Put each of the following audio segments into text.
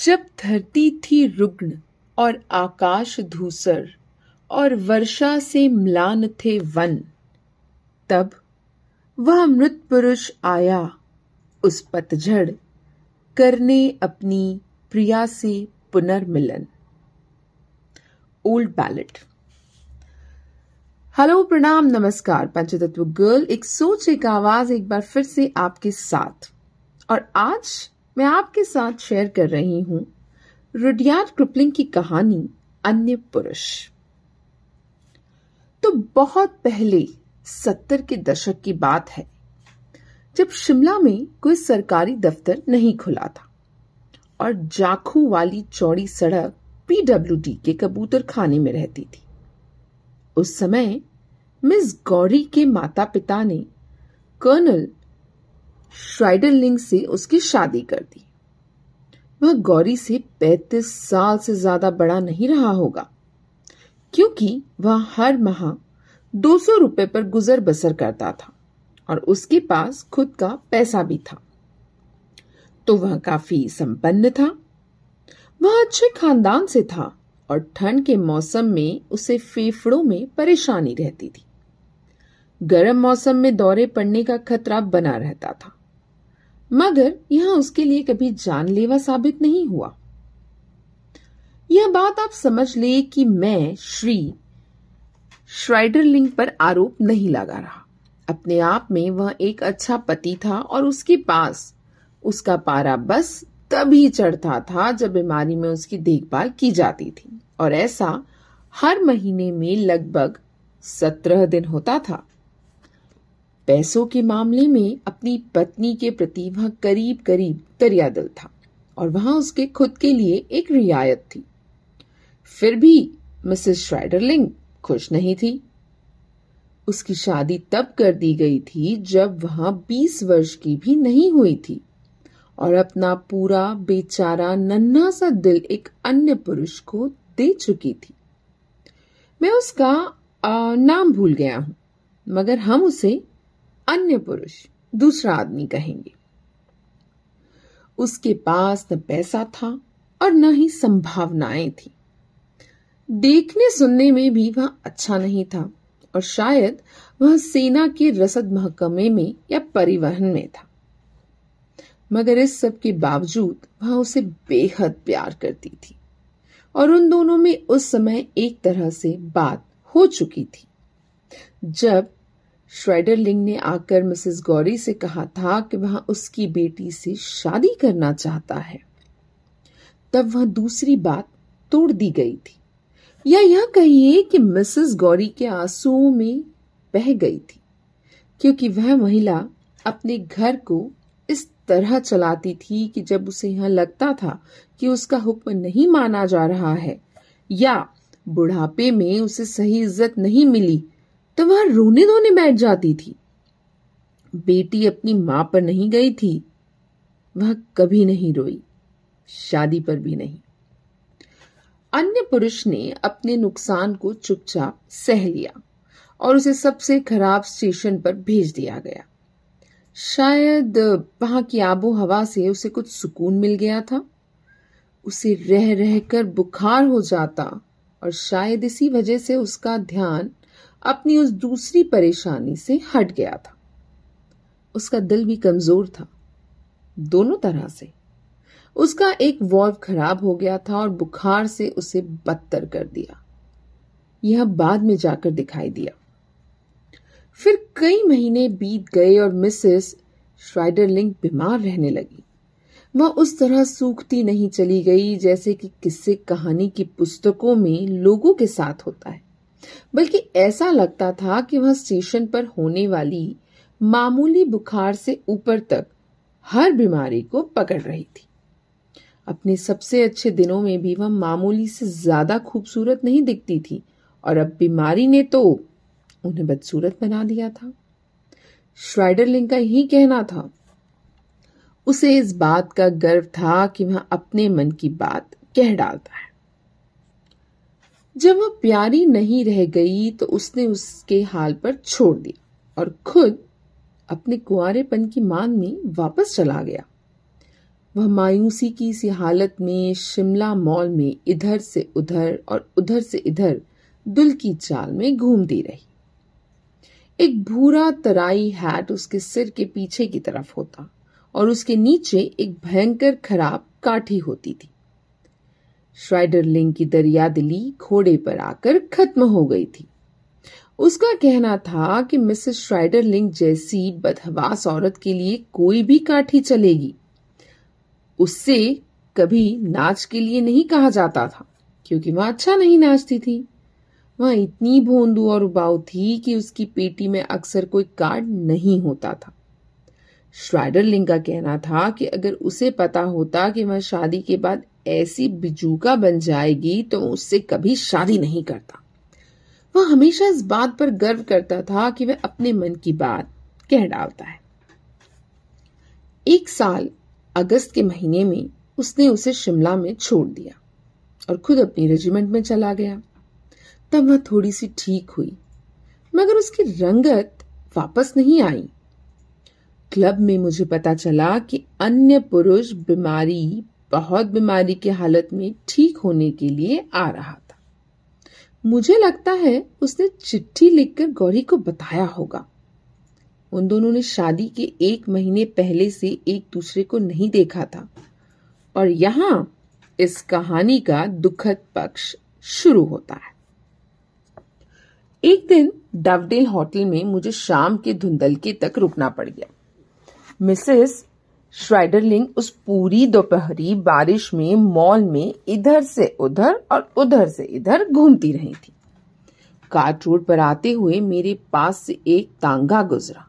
जब धरती थी रुग्ण और आकाश धूसर और वर्षा से म्लान थे वन, तब वह मृत पुरुष आया, उस पतझड़ करने अपनी प्रिया से पुनर्मिलन। ओल्ड बैलेट हेलो प्रणाम, नमस्कार, पंचतत्व गर्ल एक सोच, एक आवाज़ एक बार फिर से आपके साथ। और आज मैं आपके साथ शेयर कर रही हूँ रुडियार्ड क्रिपलिंग की कहानी अन्य पुरुष। तो बहुत पहले सत्तर के दशक की बात है, जब शिमला में कोई सरकारी दफ्तर नहीं खुला था और जाखू वाली चौड़ी सड़क पीडब्ल्यूडी के कबूतर खाने में रहती थी। उस समय मिस गौरी के माता पिता ने कर्नल श्राइडरलिंग से उसकी शादी कर दी। वह गौरी से पैतीस साल से ज़्यादा बड़ा नहीं रहा होगा, क्योंकि वह हर माह दो सौ रुपए पर गुजर बसर करता था और उसके पास खुद का पैसा भी था। तो वह काफ़ी संपन्न था, वह अच्छे खानदान से था और ठंड के मौसम में उसे फेफड़ों में परेशानी रहती थी। गर्म मौसम में दौरे पड़ने का खतरा बना रहता था। मगर यह उसके लिए कभी जानलेवा साबित नहीं हुआ। यह बात आप समझ ले कि मैं, श्री श्राइडरलिंग पर आरोप नहीं लगा रहा। अपने आप में वह एक अच्छा पति था और उसके पास उसका पारा बस तभी चढ़ता था जब बीमारी में उसकी देखभाल की जाती थी। और ऐसा हर महीने में लगभग सत्रह दिन होता था। पैसों के मामले में अपनी पत्नी के प्रति वह करीब करीब दरियादिल था और वहाँ उसके खुद के लिए एक रियायत थी। फिर भी मिसेस श्राइडरलिंग खुश नहीं थी। उसकी शादी तब कर दी गई थी जब वह बीस वर्ष की भी नहीं हुई थी और अपना पूरा बेचारा नन्हा सा दिल एक अन्य पुरुष को दे चुकी थी। मैं उसका आ, नाम भूल गया हूँ मगर हम उसे अन्य पुरुष दूसरा आदमी कहेंगे। उसके पास न पैसा था और न ही संभावनाएँ थी। देखने सुनने में भी वह अच्छा नहीं था और शायद वह सेना के रसद महकमे में या परिवहन में था। मगर इस सब के बावजूद वह उसे बेहद प्यार करती थी और उन दोनों में उस समय एक तरह से बात हो चुकी थी। जब श्राइडरलिंग ने आकर मिसेस गौरी से कहा था कि वह उसकी बेटी से शादी करना चाहता है। तब वह दूसरी बात तोड़ दी गई थी। या यह कहिए कि मिसेस गौरी के आंसुओं में बह गई थी, क्योंकि वह महिला अपने घर को इस तरह चलाती थी कि जब उसे यह लगता था कि उसका हुक्म नहीं माना जा रहा है या बुढ़ापे में उसे सही इज़्ज़त नहीं मिली तो वह रोने धोने बैठ जाती थी। बेटी अपनी माँ पर नहीं गई थी, वह कभी नहीं रोई, शादी पर भी नहीं। अन्य पुरुष ने अपने नुकसान को चुपचाप सह लिया और उसे सबसे खराब स्टेशन पर भेज दिया गया। शायद वहाँ की आबो हवा से उसे कुछ सुकून मिल गया था। उसे रह रहकर बुखार हो जाता और शायद इसी वजह से उसका ध्यान अपनी उस दूसरी परेशानी से हट गया था। उसका दिल भी कमज़ोर था, दोनों तरह से। उसका एक वॉल्व खराब हो गया था और बुखार से उसे बदतर कर दिया। यह बाद में जाकर दिखाई दिया। फिर कई महीने बीत गए और मिसेस श्राइडरलिंग बीमार रहने लगी। वह उस तरह सूखती नहीं चली गई जैसे कि किस्से कहानी की पुस्तकों में लोगों के साथ होता है। बल्कि ऐसा लगता था कि वह स्टेशन पर होने वाली मामूली बुखार से ऊपर तक हर बीमारी को पकड़ रही थी। अपने सबसे अच्छे दिनों में भी वह मामूली से ज़्यादा खूबसूरत नहीं दिखती थी, और अब बीमारी ने तो उन्हें बदसूरत बना दिया था। श्राइडरलिंग का ही कहना था। उसे इस बात का गर्व था कि वह अपने मन की बात कह डालता है। जब वह प्यारी नहीं रह गई तो उसने उसके हाल पर छोड़ दिया और खुद अपने कुआरेपन की मांग में वापस चला गया। वह मायूसी की सी हालत में शिमला मॉल में इधर से उधर और उधर से इधर दुल की चाल में घूमती रही। एक भूरा तराई हैट उसके सिर के पीछे की तरफ़ होता और उसके नीचे एक भयंकर खराब काठी होती थी। श्राइडरलिंग की दरिया दिली घोड़े पर आकर खत्म हो गई थी। उसका कहना था कि मिसेस श्राइडरलिंग जैसी बदहवास औरत के लिए कोई भी काठी चलेगी। उससे कभी नाच के लिए नहीं कहा जाता था, क्योंकि वह अच्छा नहीं नाचती थी। वह इतनी भोंदू और उबाऊ थी कि उसकी पेटी में अक्सर कोई कार्ड नहीं होता था। श्राइडरलिंग का कहना था कि अगर उसे पता होता कि वह शादी के बाद ऐसी बिजूका बन जाएगी तो उससे कभी शादी नहीं करता। वह हमेशा इस बात पर गर्व करता था कि वह अपने मन की बात कह डालता है। एक साल अगस्त के महीने में उसने उसे शिमला में छोड़ दिया और खुद अपनी रेजिमेंट में चला गया। तब वह थोड़ी सी ठीक हुई, मगर उसकी रंगत वापस नहीं आई। क्लब में मुझे पता चला कि अन्य पुरुष बीमारी बहुत बीमारी की हालत में ठीक होने के लिए आ रहा था। मुझे लगता है उसने चिट्ठी लिखकर गौरी को बताया होगा। उन दोनों ने शादी के एक महीने पहले से एक दूसरे को नहीं देखा था। और यहाँ इस कहानी का दुखद पक्ष शुरू होता है। एक दिन डवडेल होटल में मुझे शाम के धुंधलके तक रुकना पड़ गया। मिसेस श्राइडरलिंग उस पूरी दोपहरी बारिश में, मॉल में इधर से उधर और उधर से इधर घूमती रही थी। कार्ट रोड पर आते हुए मेरे पास से एक तांगा गुजरा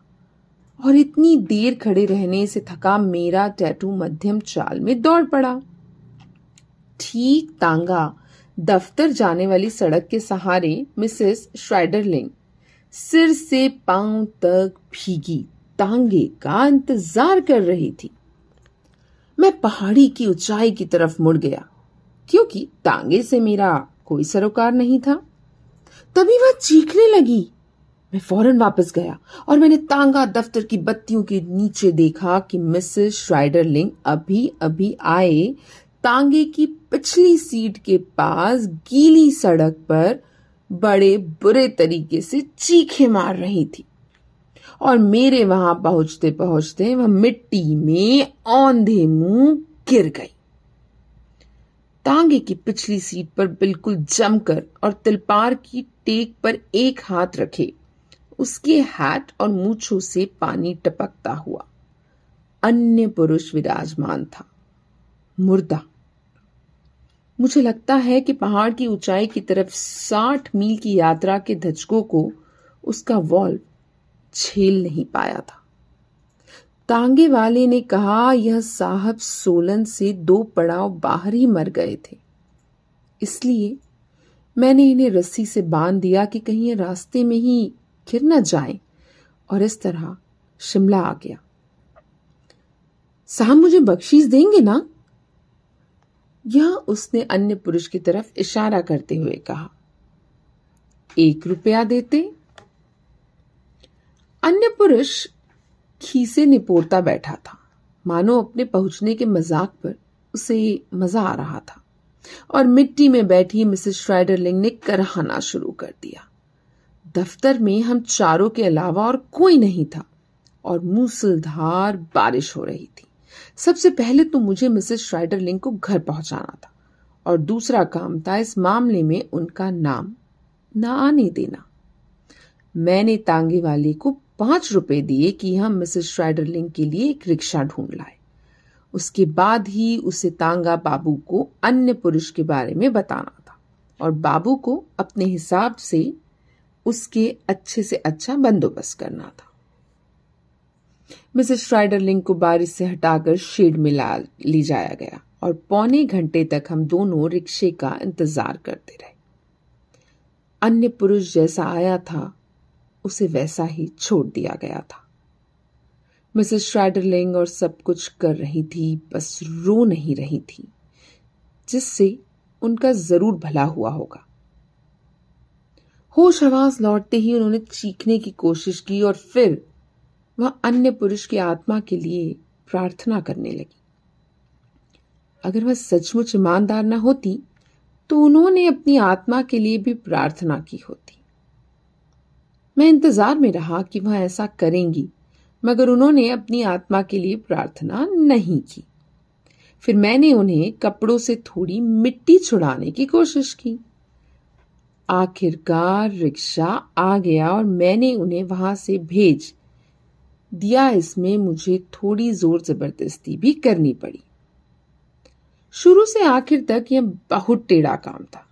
और इतनी देर खड़े रहने से थका मेरा टैटू मध्यम चाल में दौड़ पड़ा। ठीक तांगा, दफ्तर जाने वाली सड़क के सहारे मिसेस श्राइडरलिंग सिर से पाँव तक भीगी। तांगे का इंतज़ार कर रही थी। मैं पहाड़ी की ऊंचाई की तरफ़ मुड़ गया, क्योंकि तांगे से मेरा कोई सरोकार नहीं था। तभी वह चीखने लगी। मैं फ़ौरन वापस गया और मैंने तांगा दफ्तर की बत्तियों के नीचे देखा कि मिसेस श्राइडरलिंग अभी अभी आए तांगे की पिछली सीट के पास गीली सड़क पर बड़े बुरे तरीके से चीखे मार रही थी। और मेरे वहाँ पहुँचते पहुँचते वह मिट्टी में औंधे मुँह गिर गई। तांगे की पिछली सीट पर बिल्कुल जमकर और तिलपार की टेक पर एक हाथ रखे, उसके हैट और मूछों से पानी टपकता हुआ। अन्य पुरुष विराजमान था। मुर्दा। मुझे लगता है कि पहाड़ की ऊंचाई की तरफ़ साठ मील की यात्रा के धचकों को उसका वॉल्व झेल नहीं पाया था। तांगे वाले ने कहा, यह साहब सोलन से दो पड़ाव बाहर ही मर गए थे। इसलिए मैंने इन्हें रस्सी से बाँध दिया कि कहीं रास्ते में ही गिर न जाए, और इस तरह शिमला आ गया। साहब, मुझे बख्शीश देंगे ना? यह उसने अन्य पुरुष की तरफ़ इशारा करते हुए कहा। एक रुपया देते अन्य पुरुष खीसे निपोड़ता बैठा था। मानो अपने पहुँचने के मज़ाक पर उसे मज़ा आ रहा था। और मिट्टी में बैठी मिसेस श्राइडरलिंग ने करहाना शुरू कर दिया। दफ्तर में हम चारों के अलावा और कोई नहीं था और मूसलधार बारिश हो रही थी। सबसे पहले तो मुझे मिसेस श्राइडरलिंग को घर पहुंचाना था और दूसरा काम था इस मामले में उनका नाम न आने देना। मैंने तांगे वाले को पाँच रुपए दिए कि हम मिसेस श्राइडरलिंग के लिए एक रिक्शा ढूंढ लाए। उसके बाद ही उसे तांगा बाबू को अन्य पुरुष के बारे में बताना था और बाबू को अपने हिसाब से उसके अच्छे से अच्छा बंदोबस्त करना था। मिसेस श्राइडरलिंग को बारिश से हटाकर शेड में ला, ली जाया गया और पौने घंटे तक हम दोनों रिक्शे का इंतज़ार करते रहे। अन्य पुरुष जैसा आया था उसे वैसा ही छोड़ दिया गया था। मिसेस श्राइडरलिंग और सब कुछ कर रही थी, बस रो नहीं रही थी, जिससे उनका ज़रूर भला हुआ होगा। होश आवाज़ लौटते ही उन्होंने चीखने की कोशिश की और फिर वह अन्य पुरुष की आत्मा के लिए प्रार्थना करने लगी। अगर वह सचमुच ईमानदार न होती तो उन्होंने अपनी आत्मा के लिए भी प्रार्थना की होती। मैं इंतज़ार में रहा कि वह ऐसा करेंगी, मगर उन्होंने अपनी आत्मा के लिए प्रार्थना नहीं की। फिर मैंने उन्हें कपड़ों से थोड़ी मिट्टी छुड़ाने की कोशिश की। आखिरकार रिक्शा आ गया और मैंने उन्हें वहाँ से भेज दिया। इसमें मुझे थोड़ी ज़ोर ज़बरदस्ती भी करनी पड़ी। शुरू से आखिर तक यह बहुत टेढ़ा काम था।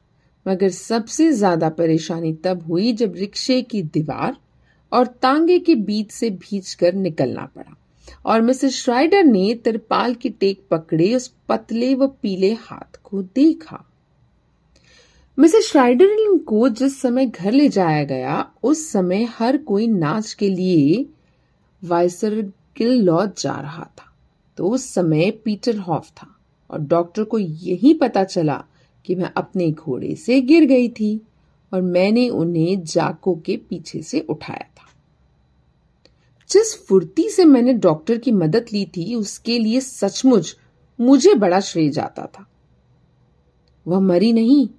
मगर सबसे ज़्यादा परेशानी तब हुई जब रिक्शे की दीवार और तांगे के बीच से भीज कर निकलना पड़ा और मिसेस श्राइडर ने तिरपाल की टेक पकड़े उस पतले व पीले हाथ को देखा। मिसेस श्राइडर को जिस समय घर ले जाया गया, उस समय हर कोई नाच के लिए वाइसर किल लॉज जा रहा था। तो उस समय पीटर हॉफ था और डॉक्टर को यही पता चला कि मैं अपने घोड़े से गिर गई थी और मैंने उन्हें जाको के पीछे से उठाया था। जिस फुर्ती से मैंने डॉक्टर की मदद ली थी, उसके लिए सचमुच मुझे बड़ा श्रेय जाता था। वह मरी नहीं।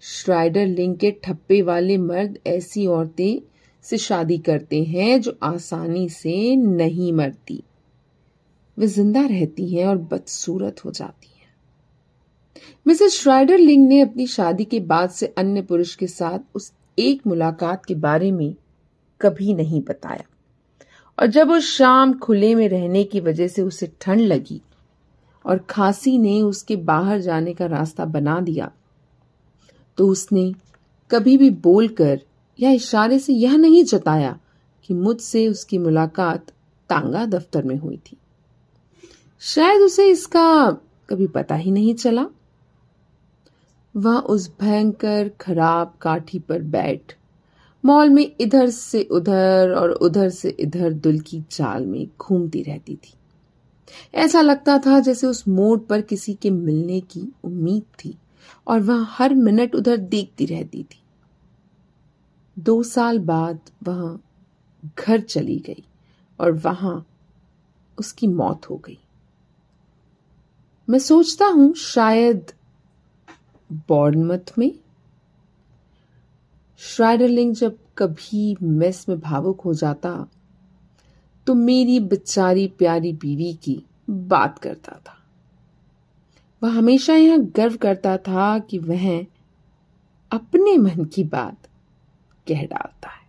श्राइडर लिंग के ठप्पे वाले मर्द ऐसी औरतें से शादी करते हैं जो आसानी से नहीं मरती। वे ज़िंदा रहती हैं और बदसूरत हो जाती मिसेस श्राइडर लिंग ने अपनी शादी के बाद से अन्य पुरुष के साथ उस एक मुलाकात के बारे में कभी नहीं बताया। और जब उस शाम खुले में रहने की वजह से उसे ठंड लगी और खांसी ने उसके बाहर जाने का रास्ता बना दिया तो उसने कभी भी बोलकर या इशारे से यह नहीं जताया कि मुझसे उसकी मुलाकात तांगा दफ्तर में हुई थी। शायद उसे इसका कभी पता ही नहीं चला। वह उस भयंकर खराब काठी पर बैठ। मॉल में इधर से उधर और उधर से इधर दुल की चाल में घूमती रहती थी। ऐसा लगता था जैसे उस मोड़ पर किसी के मिलने की उम्मीद थी और वह हर मिनट उधर देखती रहती थी। दो साल बाद वह घर चली गई और वहाँ उसकी मौत हो गई। मैं सोचता हूँ शायद बॉर्नमथ में? श्राइडरलिंग जब कभी मेस में भावुक हो जाता तो मेरी बेचारी प्यारी बीवी की बात करता था। वह हमेशा यह गर्व करता था कि वह अपने मन की बात कह डालता है।